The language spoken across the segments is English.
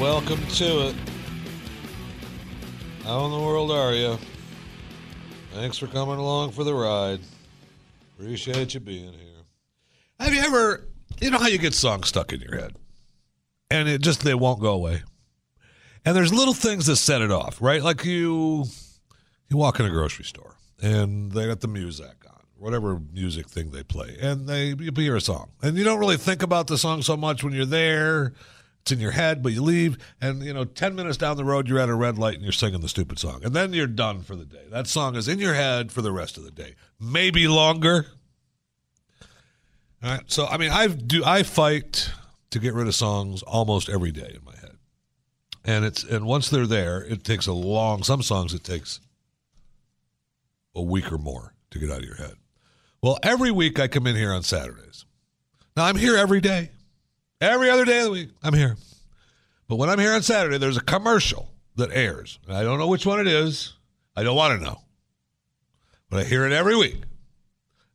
Welcome to it. How in the world are you? Thanks for coming along for the ride. Appreciate you being here. Have you ever, you know how you get songs stuck in your head and it just, they won't go away. And there's little things that set it off, right? Like you, you walk in a grocery store and they got the music on, whatever music thing they play, and they, you hear a song and you don't really think about the song so much when you're there it's in your head, but you leave, and you know, ten minutes down the road, you're at a red light and you're singing the stupid song, and then you're done for the day. That song is in your head for the rest of the day, maybe longer. All right, so I mean, I do I fight to get rid of songs almost every day in my head, and it's and once they're there, it takes a long. Some songs it takes a week or more to get out of your head. Well, every week I come in here on Saturdays. Now I'm here every day. Every other day of the week, I'm here. But when I'm here on Saturday, there's a commercial that airs. I don't know which one it is. I don't want to know. But I hear it every week.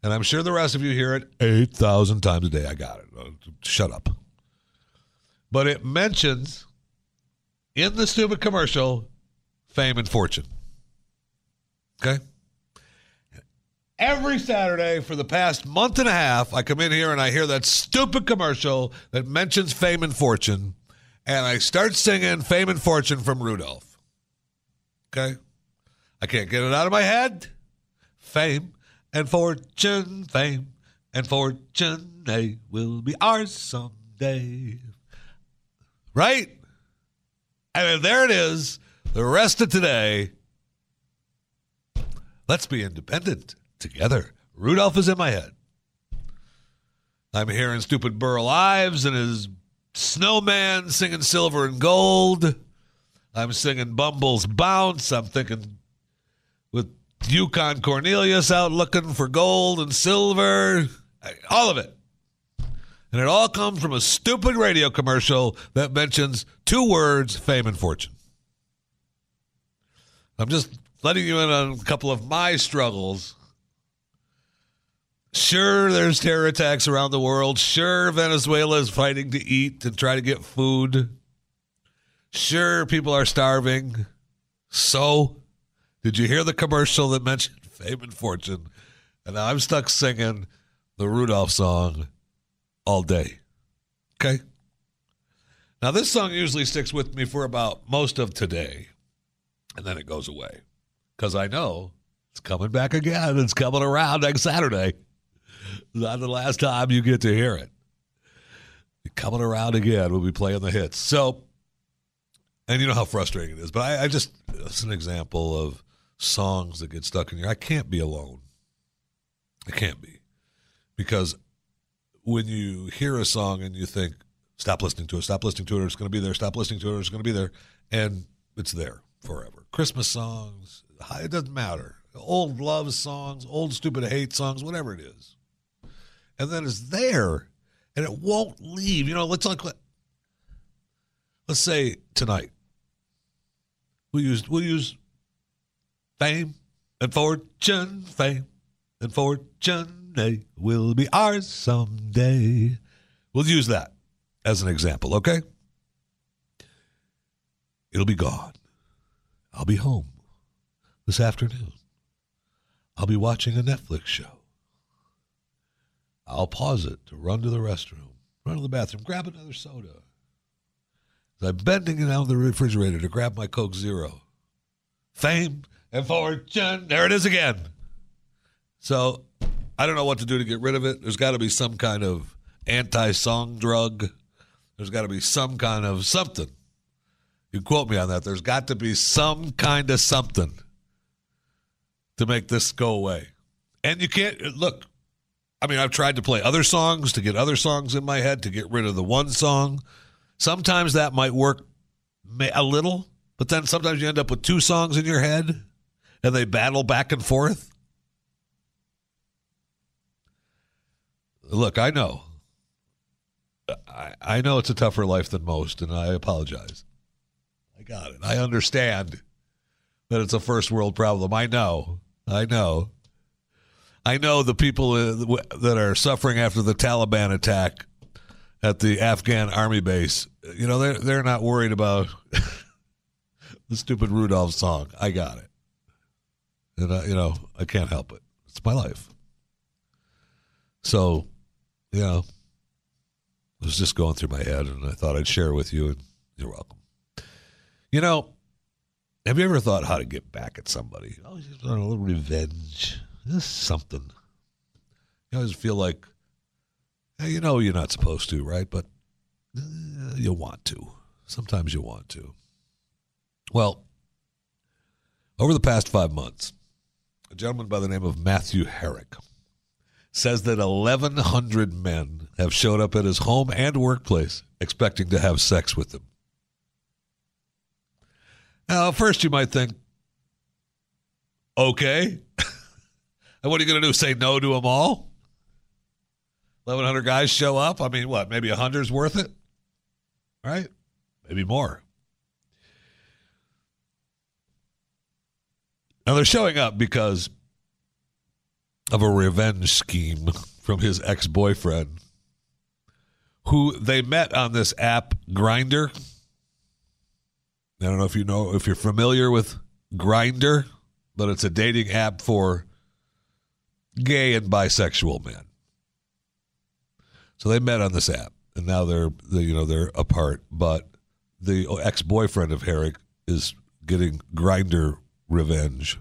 And I'm sure the rest of you hear it 8,000 times a day. I got it. Uh, shut up. But it mentions in the stupid commercial fame and fortune. Okay? Every Saturday for the past month and a half, I come in here and I hear that stupid commercial that mentions fame and fortune, and I start singing fame and fortune from Rudolph. Okay? I can't get it out of my head. Fame and fortune, fame and fortune, they will be ours someday. Right? And there it is. The rest of today. Let's be independent together. Rudolph is in my head. I'm hearing stupid Burl Ives and his snowman singing silver and gold. I'm singing Bumble's Bounce. I'm thinking with Yukon Cornelius out looking for gold and silver. All of it. And it all comes from a stupid radio commercial that mentions two words fame and fortune. I'm just letting you in on a couple of my struggles Sure, there's terror attacks around the world. Sure, Venezuela is fighting to eat and try to get food. Sure, people are starving. So, did you hear the commercial that mentioned fame and fortune? And I'm stuck singing the Rudolph song all day. Okay? Now, this song usually sticks with me for about most of today, and then it goes away because I know it's coming back again. It's coming around next Saturday. Not the last time you get to hear it. Coming around again, we'll be playing the hits. So, and you know how frustrating it is, but I, I just, it's an example of songs that get stuck in your, I can't be alone. I can't be. Because when you hear a song and you think, stop listening to it, stop listening to it, it's going to be there, stop listening to it, it's going to be there, and it's there forever. Christmas songs, it doesn't matter. old love songs, old stupid hate songs, whatever it is. And then it's there and it won't leave. You know, let's like let's say tonight. We'll use we'll use fame and fortune, fame and fortune they will be ours someday. We'll use that as an example, okay? It'll be gone. I'll be home this afternoon. I'll be watching a Netflix show. I'll pause it to run to the restroom, run to the bathroom, grab another soda. As I'm bending down the refrigerator to grab my Coke Zero. Fame and fortune. There it is again. So I don't know what to do to get rid of it. There's got to be some kind of anti song drug. There's got to be some kind of something. You quote me on that. There's got to be some kind of something to make this go away. And you can't look. I mean, I've tried to play other songs to get other songs in my head to get rid of the one song. Sometimes that might work a little, but then sometimes you end up with two songs in your head and they battle back and forth. Look, I know. I, I know it's a tougher life than most, and I apologize. I got it. I understand that it's a first world problem. I know. I know. I know the people uh, that are suffering after the Taliban attack at the Afghan army base. You know, they're they're not worried about the stupid Rudolph song. I got it, and I, you know I can't help it. It's my life. So, you know, it was just going through my head, and I thought I'd share with you. And you're welcome. You know, have you ever thought how to get back at somebody? Oh, just a little revenge. Just something. You always feel like, hey, you know, you're not supposed to, right? But uh, you want to. Sometimes you want to. Well, over the past five months, a gentleman by the name of Matthew Herrick says that 1,100 men have showed up at his home and workplace expecting to have sex with him. Now, first you might think, okay. And what are you going to do? Say no to them all? 1,100 guys show up? I mean, what? Maybe a hundred's worth it? Right? Maybe more. Now they're showing up because of a revenge scheme from his ex boyfriend, who they met on this app, Grindr. I don't know if you know if you're familiar with Grindr, but it's a dating app for gay and bisexual men. So they met on this app, and now they're they, you know they're apart. But the ex boyfriend of Herrick is getting Grindr revenge,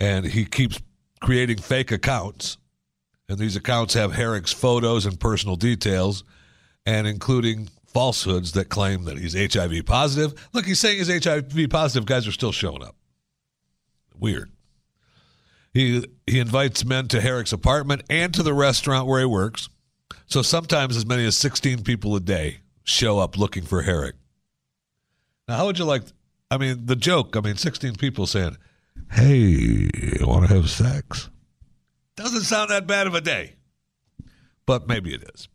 and he keeps creating fake accounts, and these accounts have Herrick's photos and personal details, and including falsehoods that claim that he's HIV positive. Look, he's saying he's HIV positive. Guys are still showing up. Weird. He he invites men to Herrick's apartment and to the restaurant where he works. So sometimes as many as 16 people a day show up looking for Herrick. Now, how would you like? I mean, the joke. I mean, 16 people saying, "Hey, want to have sex?" Doesn't sound that bad of a day, but maybe it is.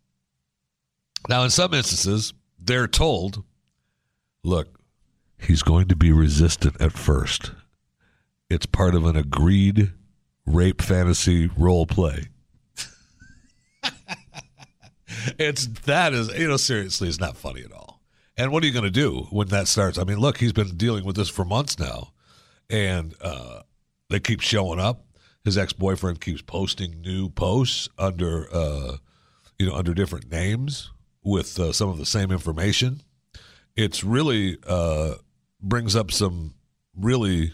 Now, in some instances, they're told, "Look, he's going to be resistant at first. It's part of an agreed rape fantasy role play." it's that is you know seriously it's not funny at all. And what are you going to do when that starts? I mean look he's been dealing with this for months now. And uh, they keep showing up. His ex-boyfriend keeps posting new posts under uh, you know under different names with uh, some of the same information. It's really uh, brings up some really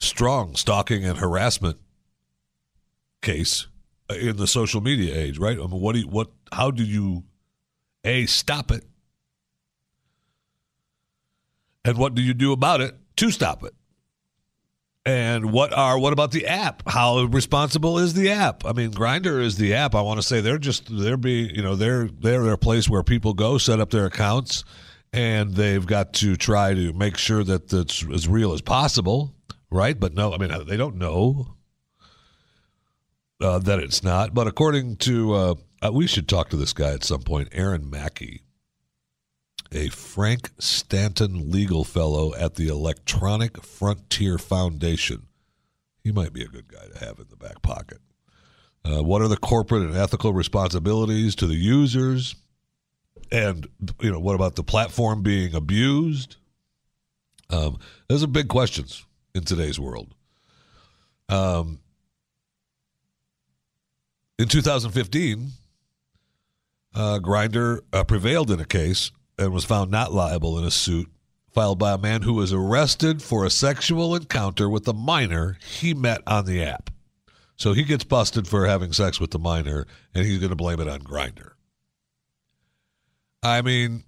strong stalking and harassment case uh, in the social media age, right? I mean, what do you, what? How do you a stop it, and what do you do about it to stop it? And what are what about the app? How responsible is the app? I mean, Grindr is the app. I want to say they're just they're be you know they're they're a place where people go set up their accounts, and they've got to try to make sure that it's as real as possible right? But no, I mean they don't know uh, that it's not. But according to, uh, uh, we should talk to this guy at some point, Aaron Mackey, a Frank Stanton legal fellow at the Electronic Frontier Foundation. He might be a good guy to have in the back pocket. Uh, what are the corporate and ethical responsibilities to the users? And you know, what about the platform being abused? Um, those are big questions in today's world. Um, in 2015, uh, Grindr uh, prevailed in a case and was found not liable in a suit filed by a man who was arrested for a sexual encounter with a minor he met on the app. So he gets busted for having sex with the minor, and he's going to blame it on Grindr. I mean,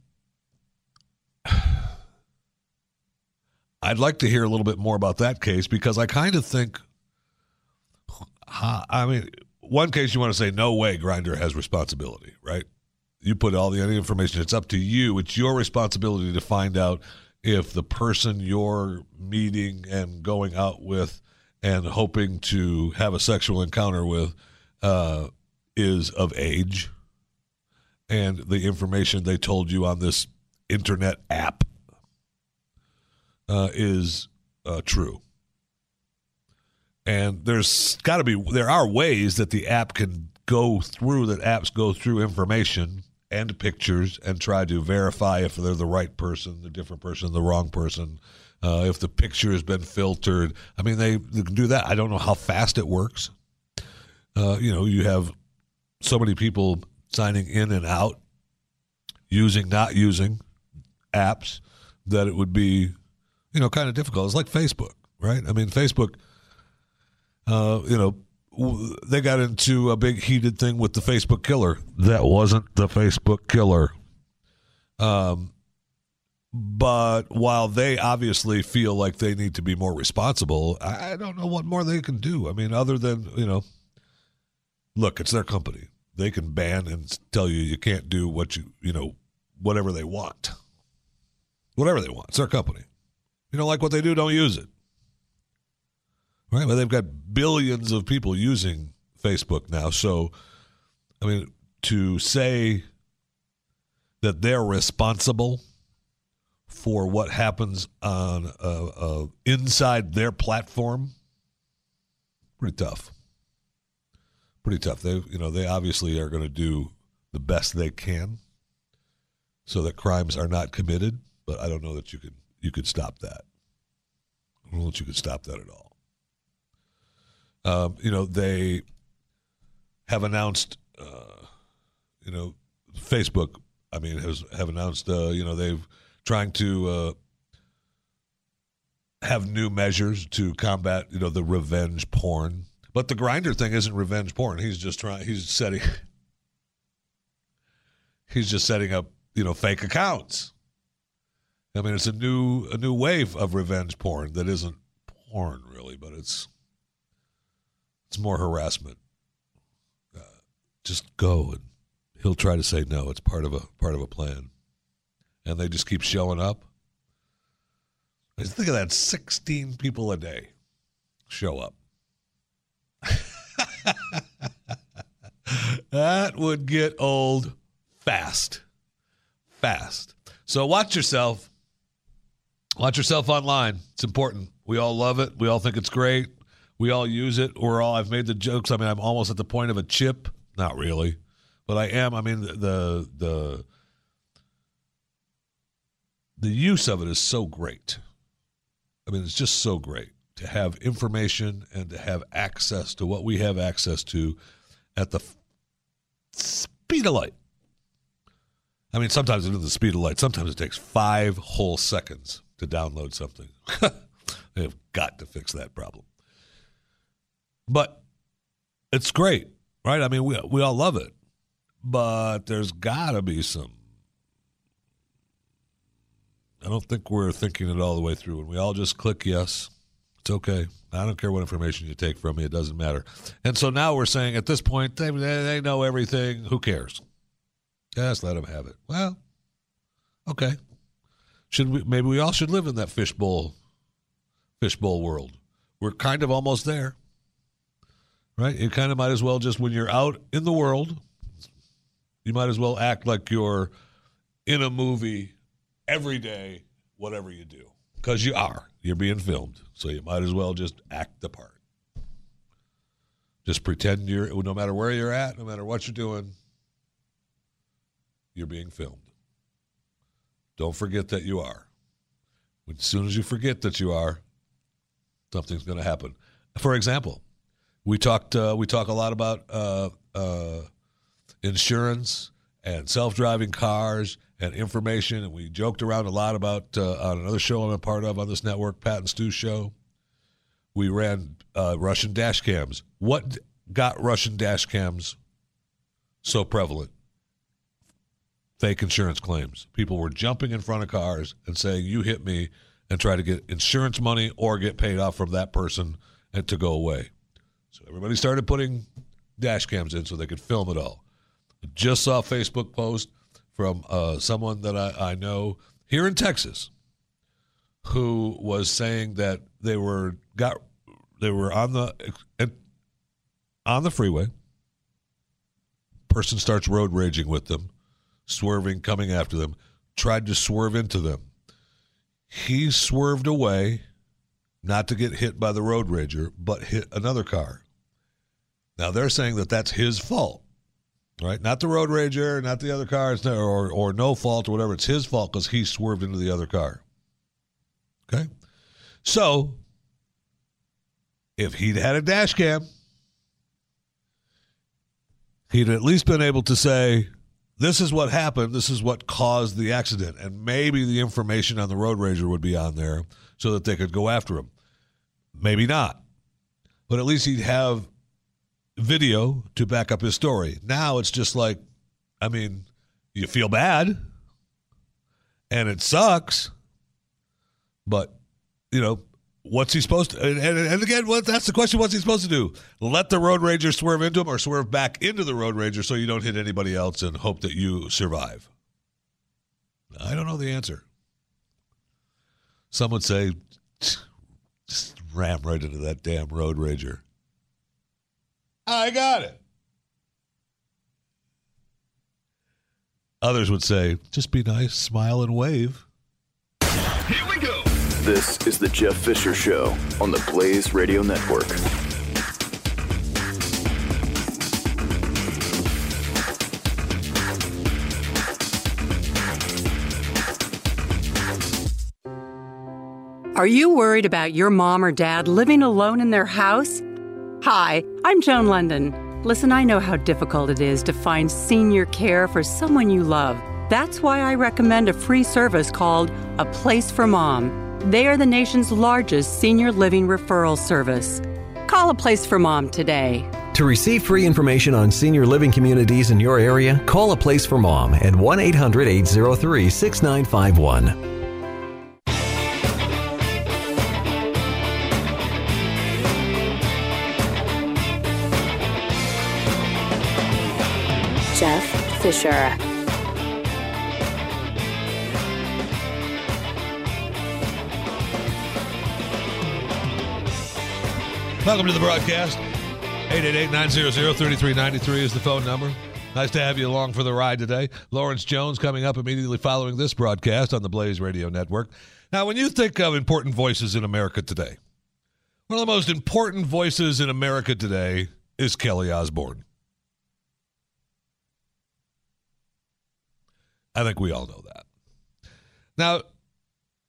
I'd like to hear a little bit more about that case because I kind of think, I mean, one case you want to say no way Grindr has responsibility, right? You put all the information. It's up to you. It's your responsibility to find out if the person you're meeting and going out with and hoping to have a sexual encounter with uh, is of age and the information they told you on this internet app uh, is uh, true. And there's got to be, there are ways that the app can go through, that apps go through information and pictures and try to verify if they're the right person, the different person, the wrong person, uh, if the picture has been filtered. I mean, they, they, can do that. I don't know how fast it works. Uh, you know, you have so many people signing in and out, using, not using apps, that it would be, you know, kind of difficult. It's like Facebook, right? I mean, Facebook, uh, you know, they got into a big heated thing with the Facebook killer. That wasn't the Facebook killer. Um, but while they obviously feel like they need to be more responsible, I don't know what more they can do. I mean, other than, you know, look, it's their company. They can ban and tell you you can't do what you, you know, whatever they want. Whatever they want. It's their company. You don't like what they do, don't use it. Right? But they've got billions of people using Facebook now. So, I mean, to say that they're responsible for what happens on uh, uh, inside their platform, pretty tough. Pretty tough. They, you know, they obviously are going to do the best they can so that crimes are not committed. But I don't know that you could you could stop that. I don't know that you could stop that at all. Um, you know, they have announced, uh, you know, Facebook. I mean, has have announced, uh, you know, they've trying to uh, have new measures to combat, you know, the revenge porn. But the Grindr thing isn't revenge porn. He's just trying. He's setting. he's just setting up, you know, fake accounts. I mean, it's a new a new wave of revenge porn that isn't porn really, but it's it's more harassment. Uh, just go and he'll try to say no. It's part of a part of a plan, and they just keep showing up. I just think of that: sixteen people a day show up. that would get old fast, fast. So watch yourself. Watch yourself online. It's important. We all love it. We all think it's great. We all use it. We're all. I've made the jokes. I mean, I'm almost at the point of a chip. Not really, but I am. I mean, the the the, the use of it is so great. I mean, it's just so great to have information and to have access to what we have access to at the speed of light. I mean, sometimes it's the speed of light. Sometimes it takes five whole seconds to download something. they have got to fix that problem. But it's great, right? I mean, we we all love it, but there's got to be some. I don't think we're thinking it all the way through, and we all just click yes. It's okay. I don't care what information you take from me; it doesn't matter. And so now we're saying at this point they they know everything. Who cares? Just let them have it. Well, okay. Should we? Maybe we all should live in that fishbowl, fishbowl world we're kind of almost there. Right? You kind of might as well just, when you're out in the world, you might as well act like you're in a movie every day, whatever you do, because you are. You're being filmed. So you might as well just act the part. Just pretend you're, no matter where you're at, no matter what you're doing, you're being filmed. Don't forget that you are. As soon as you forget that you are, something's going to happen. For example, we talked uh, we talk a lot about uh, uh, insurance and self-driving cars and information, and we joked around a lot about uh, on another show I'm a part of on this network, Pat and Stu show. We ran uh, Russian dash cams. What got Russian dash cams so prevalent? Fake insurance claims. People were jumping in front of cars and saying, "You hit me," and try to get insurance money or get paid off from that person and to go away. So everybody started putting dash cams in so they could film it all. Just saw a Facebook post from uh, someone that I, I know here in Texas who was saying that they were got they were on the on the freeway. Person starts road raging with them, swerving, coming after them, tried to swerve into them. He swerved away, not to get hit by the road rager, but hit another car. Now they're saying that that's his fault, right? Not the road rager, not the other cars, or or no fault or whatever. It's his fault because he swerved into the other car. Okay, so if he'd had a dash cam, he'd at least been able to say, "This is what happened. This is what caused the accident," and maybe the information on the road rager would be on there so that they could go after him. Maybe not, but at least he'd have video to back up his story. Now it's just like, I mean, you feel bad and it sucks, but, you know, what's he supposed to, and, and, and again, what, that's the question, what's he supposed to do? Let the road rager swerve into him or swerve back into the road rager so you don't hit anybody else and hope that you survive? I don't know the answer. Some would say, just ram right into that damn road rager. I got it. Others would say, just be nice, smile, and wave. This is the Jeff Fisher Show on the Blaze Radio Network. Are you worried about your mom or dad living alone in their house? Hi, I'm Joan London. Listen, I know how difficult it is to find senior care for someone you love. That's why I recommend a free service called A Place for Mom. They are the nation's largest senior living referral service. Call A Place for Mom today. To receive free information on senior living communities in your area, call A Place for Mom at 1 800 803 6951. Jeff Fisher. Welcome to the broadcast. 888-900-3393 is the phone number. Nice to have you along for the ride today. Lawrence Jones coming up immediately following this broadcast on the Blaze Radio Network. Now, when you think of important voices in America today, one of the most important voices in America today is Kelly Osbourne. I think we all know that. Now,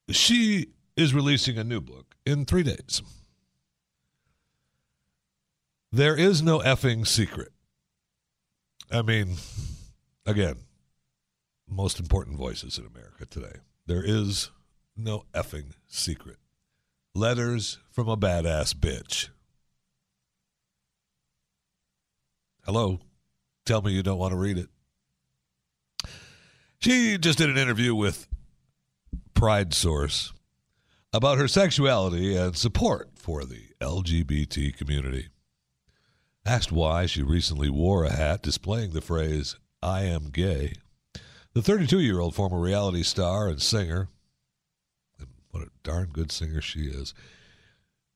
she is releasing a new book in three days. There is no effing secret. I mean, again, most important voices in America today. There is no effing secret. Letters from a badass bitch. Hello? Tell me you don't want to read it. She just did an interview with Pride Source about her sexuality and support for the LGBT community. Asked why she recently wore a hat displaying the phrase, I am gay, the 32 year old former reality star and singer, and what a darn good singer she is,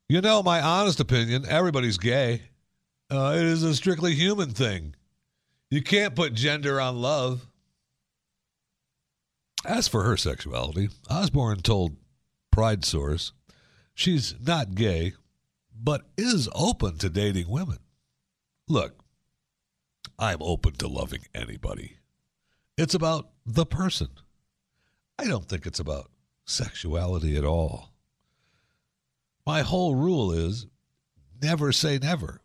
You know, my honest opinion, everybody's gay. Uh, it is a strictly human thing. You can't put gender on love. As for her sexuality, Osbourne told Pride Source she's not gay, but is open to dating women. Look, I'm open to loving anybody. It's about the person. I don't think it's about sexuality at all. My whole rule is never say never.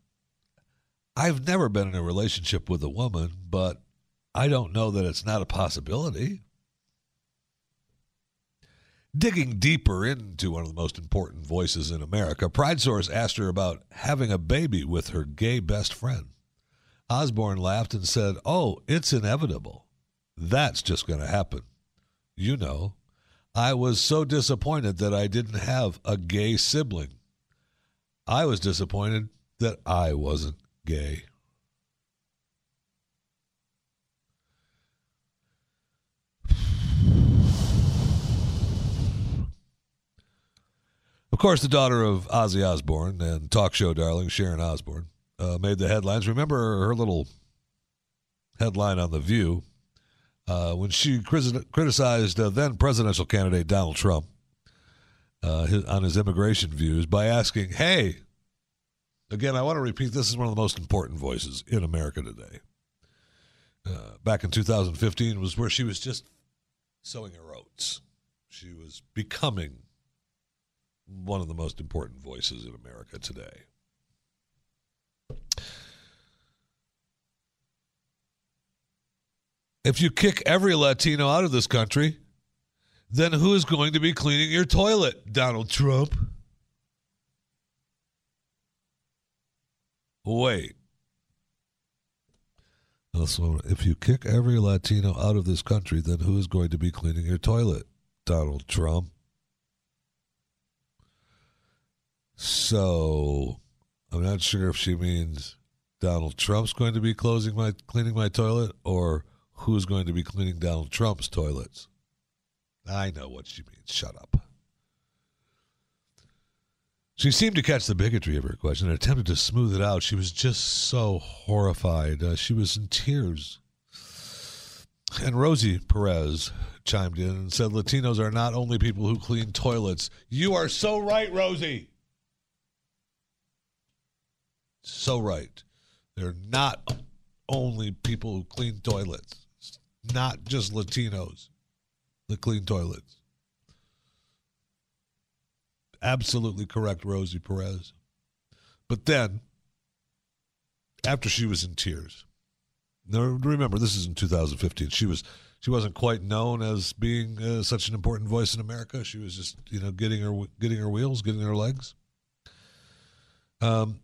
I've never been in a relationship with a woman, but I don't know that it's not a possibility. Digging deeper into one of the most important voices in America, Pride Source asked her about having a baby with her gay best friend. Osbourne laughed and said, Oh, it's inevitable. That's just going to happen. You know, I was so disappointed that I didn't have a gay sibling. I was disappointed that I wasn't gay. Course, the daughter of Ozzy Osbourne and talk show darling Sharon Osbourne uh, made the headlines. Remember her little headline on The View uh, when she criticized uh, then presidential candidate Donald Trump uh, his, on his immigration views by asking, Hey, again, I want to repeat this is one of the most important voices in America today. Uh, back in 2015 was where she was just sowing her oats. She was becoming one of the most important voices in America today. If you kick every Latino out of this country, then who is going to be cleaning your toilet, Donald Trump? Wait. So if you kick every Latino out of this country, then who is going to be cleaning your toilet, Donald Trump? So I'm not sure if she means Donald Trump's going to be closing my cleaning my toilet or who's going to be cleaning Donald Trump's toilets. I know what she means. Shut up. She seemed to catch the bigotry of her question and attempted to smooth it out. She was just so horrified. Uh, she was in tears. And Rosie Perez chimed in and said, Latinos are not only people who clean toilets. You are so right, Rosie. So right. They're not only people who clean toilets not just Latinos that clean toilets. Absolutely correct, Rosie Perez. But then, after she was in tears, now remember this is in 2015. She was she wasn't quite known as being uh, such an important voice in America. She was just you know getting her getting her wheels, getting her legs. Um,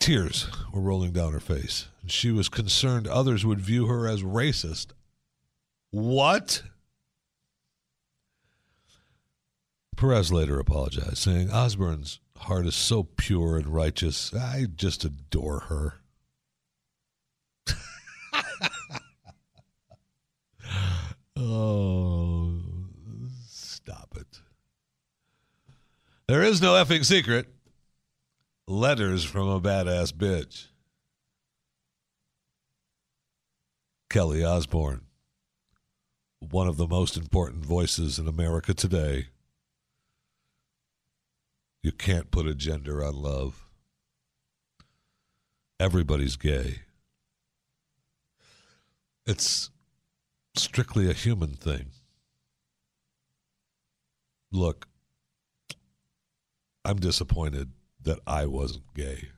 Tears were rolling down her face, and she was concerned others would view her as racist. What? Perez later apologized, saying, Osbourne's heart is so pure and righteous. I just adore her. oh, stop it. There is no effing secret. Letters from a badass bitch. Kelly Osbourne, one of the most important voices in America today. You can't put a gender on love. Everybody's gay. It's strictly a human thing. Look, I'm disappointed that I wasn't gay.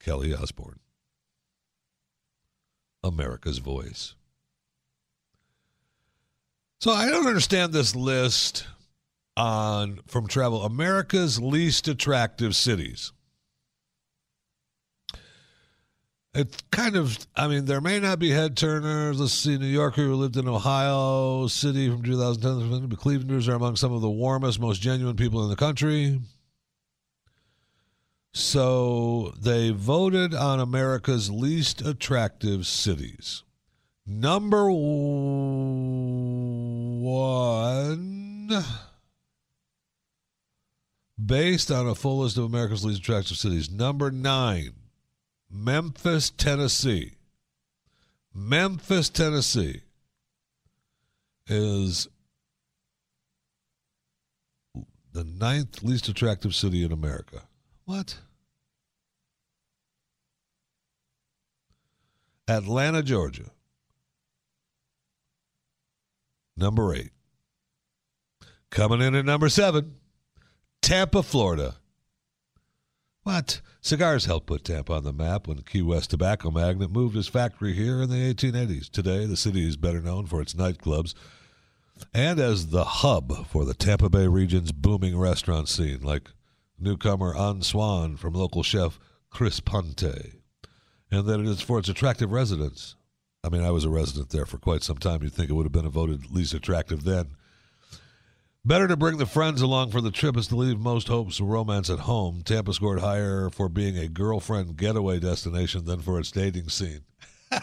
Kelly Osbourne. America's voice. So I don't understand this list on from travel America's least attractive cities. It's kind of, I mean, there may not be head turners. Let's see, New Yorker who lived in Ohio City from 2010, but Clevelanders are among some of the warmest, most genuine people in the country. So they voted on America's least attractive cities. Number one based on a full list of America's least attractive cities. Number nine, Memphis, Tennessee. Memphis, Tennessee is the ninth least attractive city in America. What? Atlanta, Georgia. Number eight. Coming in at number seven, Tampa, Florida. What? Cigars helped put Tampa on the map when Key West tobacco magnate moved his factory here in the 1880s. Today, the city is better known for its nightclubs and as the hub for the Tampa Bay region's booming restaurant scene, like newcomer On Swann from local chef Chris Ponte, and that it is for its attractive residents. I mean, I was a resident there for quite some time. You'd think it would have been a voted least attractive then. Better to bring the friends along for the trip as to leave most hopes of romance at home. Tampa scored higher for being a girlfriend getaway destination than for its dating scene. uh,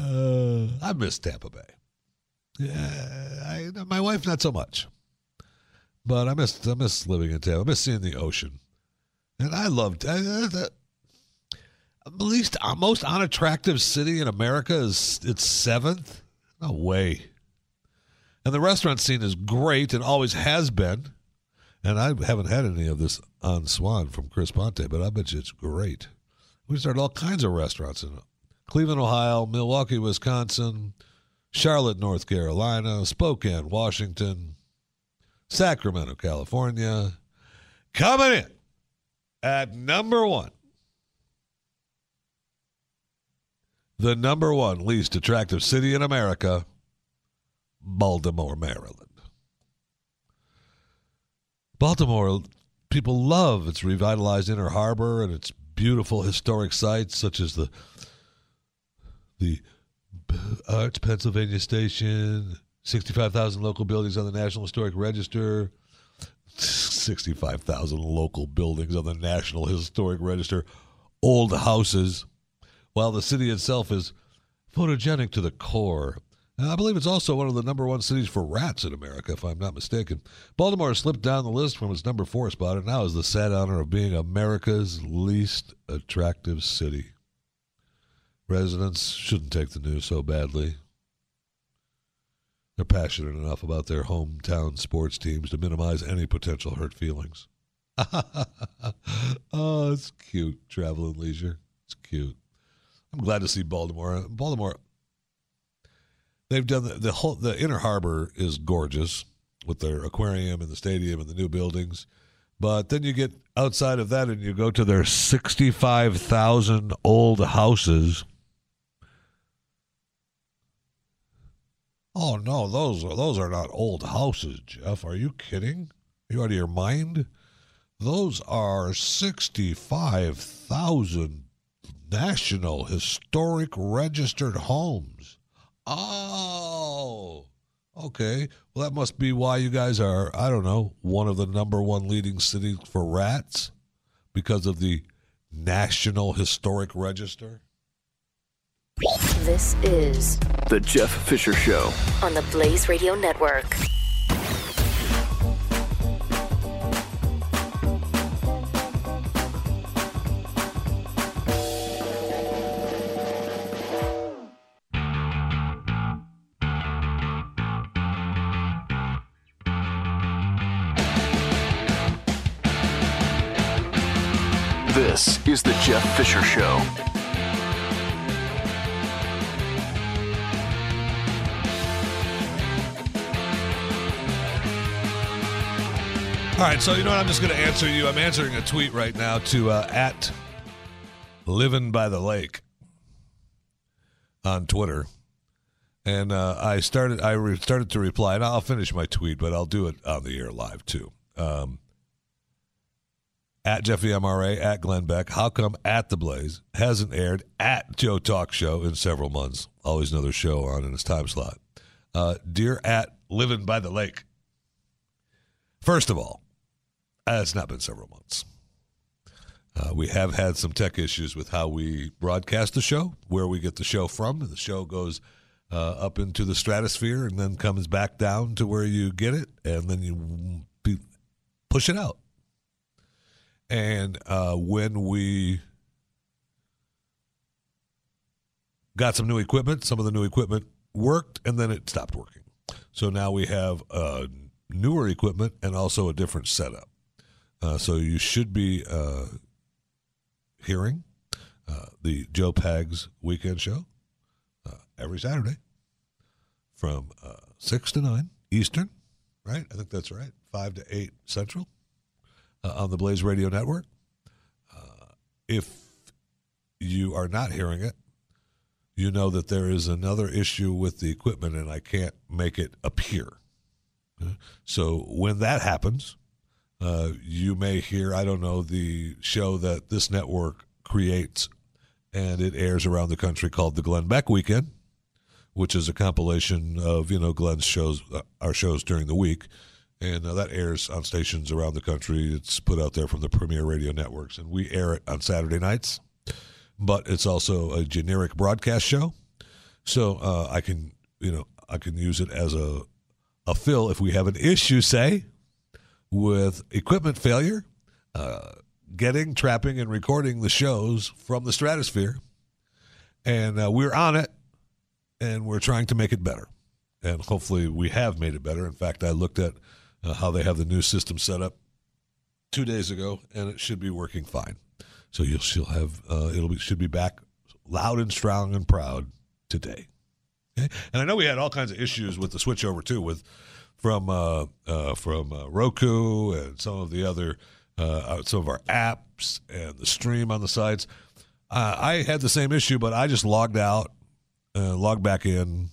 I miss Tampa Bay. Yeah, I, my wife not so much, but I miss I miss living in Tampa. I miss seeing the ocean, and I loved I, the least uh, most unattractive city in America is it's seventh. No way. And the restaurant scene is great and always has been. And I haven't had any of this On Swann from Chris Ponte, but I bet you it's great. We started all kinds of restaurants in Cleveland, Ohio, Milwaukee, Wisconsin, Charlotte, North Carolina, Spokane, Washington, Sacramento, California. Coming in at number one. The number one least attractive city in America, Baltimore, Maryland. Baltimore, people love its revitalized inner harbor and its beautiful historic sites such as the the Arts Pennsylvania Station, 65,000 local buildings on the National Historic Register, 65,000 local buildings on the National Historic Register, old houses, while the city itself is photogenic to the core. I believe it's also one of the number one cities for rats in America, if I'm not mistaken. Baltimore slipped down the list from its number four spot and now has the sad honor of being America's least attractive city. Residents shouldn't take the news so badly. They're passionate enough about their hometown sports teams to minimize any potential hurt feelings. oh, it's cute. Travel and leisure. It's cute. I'm glad to see Baltimore. Baltimore. They've done the, the whole. The inner harbor is gorgeous with their aquarium and the stadium and the new buildings. But then you get outside of that and you go to their 65,000 old houses. Oh no, those are those are not old houses, Jeff. Are you kidding? Are you out of your mind? Those are 65,000 National Historic Registered Homes. Oh, okay. Well, that must be why you guys are, I don't know, one of the number one leading cities for rats because of the National Historic Register. This is The Jeff Fisher Show. on the Blaze Radio Network. This is The Jeff Fisher Show. All right, so you know what? I'm just going to answer you. I'm answering a tweet right now to uh, at Living by the Lake on Twitter, and uh, I started. I re- started to reply, and I'll finish my tweet, but I'll do it on the air live too. Um, at Jeffy MRA, at Glenn Beck. How come at the Blaze hasn't aired at Joe Talk Show in several months? Always another show on in its time slot. Uh, dear at Living by the Lake. First of all, uh, it's not been several months. Uh, we have had some tech issues with how we broadcast the show, where we get the show from. The show goes uh, up into the stratosphere and then comes back down to where you get it, and then you push it out. And uh, when we got some new equipment, some of the new equipment worked, and then it stopped working. So now we have uh, newer equipment and also a different setup. Uh, so you should be uh, hearing uh, the Joe Pags weekend show uh, every Saturday from uh, 6 to 9 Eastern, right? I think that's right. 5 to 8 Central uh, on the Blaze Radio Network. if you are not hearing it, you know that there is another issue with the equipment and I can't make it appear. So when that happens, uh, you may hear, I don't know, the show that this network creates and it airs around the country called the Glenn Beck Weekend, which is a compilation of, you know, Glenn's shows, uh, our shows during the week. And uh, that airs on stations around the country. It's put out there from the premier radio networks, and we air it on Saturday nights. But it's also a generic broadcast show, so uh, I can, you know, I can use it as a a fill if we have an issue, say, with equipment failure, uh, getting, trapping, and recording the shows from the stratosphere. And uh, we're on it, and we're trying to make it better. And hopefully, we have made it better. In fact, I looked at uh, how they have the new system set up two days ago, and it should be working fine. So you'll still have uh, it'll be should be back loud and strong and proud today. Okay? And I know we had all kinds of issues with the switchover too, with from uh, uh, from uh, Roku and some of the other uh, some of our apps and the stream on the sites. Uh, I had the same issue, but I just logged out, uh, logged back in,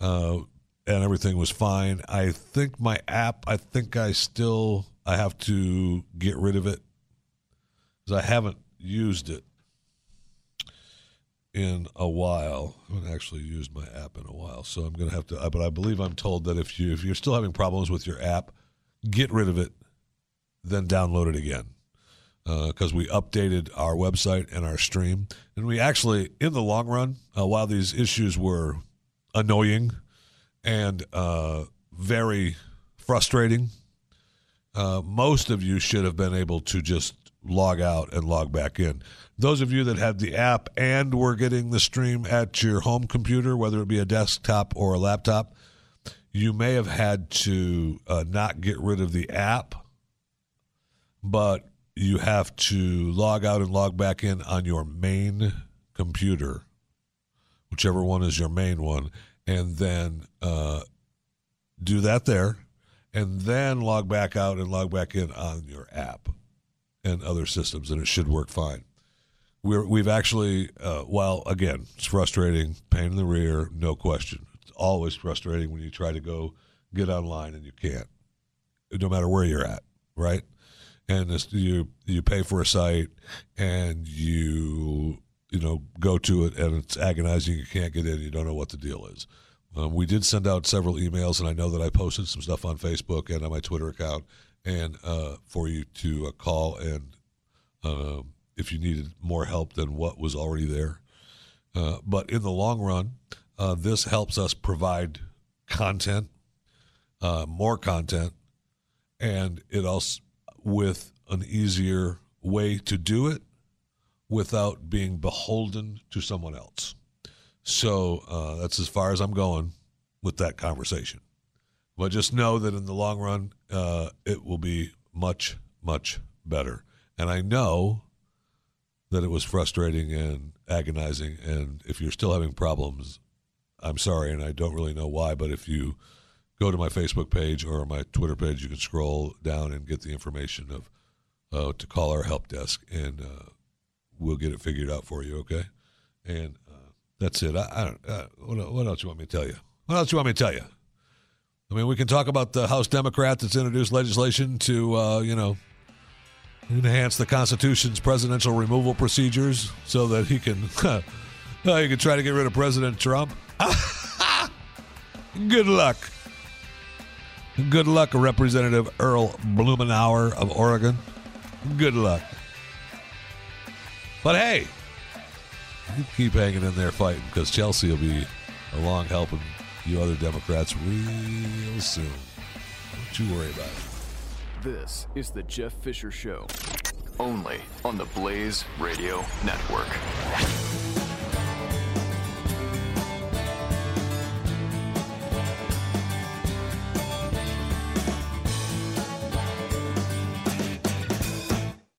uh, and everything was fine. I think my app. I think I still I have to get rid of it because I haven't used it in a while. I haven't actually used my app in a while, so I'm going to have to. But I believe I'm told that if you if you're still having problems with your app, get rid of it, then download it again. Because uh, we updated our website and our stream, and we actually, in the long run, uh, while these issues were annoying and uh, very frustrating, uh, most of you should have been able to just log out and log back in. Those of you that had the app and were getting the stream at your home computer, whether it be a desktop or a laptop, you may have had to uh, not get rid of the app, but you have to log out and log back in on your main computer, whichever one is your main one, and then uh, do that there, and then log back out and log back in on your app and other systems, and it should work fine. We're, we've actually, uh, while again, it's frustrating, pain in the rear, no question. It's always frustrating when you try to go get online and you can't, no matter where you're at, right? And you you pay for a site and you you know go to it and it's agonizing. You can't get in. You don't know what the deal is. Um, we did send out several emails, and I know that I posted some stuff on Facebook and on my Twitter account and uh, for you to uh, call and uh, if you needed more help than what was already there. Uh, but in the long run, uh, this helps us provide content, uh, more content, and it also with an easier way to do it without being beholden to someone else. So that's as far as I'm going with that conversation. But just know that in the long run, uh, it will be much, much better. And I know that it was frustrating and agonizing. And if you're still having problems, I'm sorry, and I don't really know why. But if you go to my Facebook page or my Twitter page, you can scroll down and get the information of uh, to call our help desk, and uh, we'll get it figured out for you. Okay, and uh, that's it. I, I don't. Uh, what, what else you want me to tell you? What else you want me to tell you? I mean, we can talk about the House Democrat that's introduced legislation to, uh, you know, enhance the Constitution's presidential removal procedures so that he can, uh, he can try to get rid of President Trump. Good luck. Good luck, Representative Earl Blumenauer of Oregon. Good luck. But hey, keep hanging in there fighting because Chelsea will be along helping you other Democrats real soon. Don't you worry about it. This is The Jeff Fisher Show, only on the Blaze Radio Network.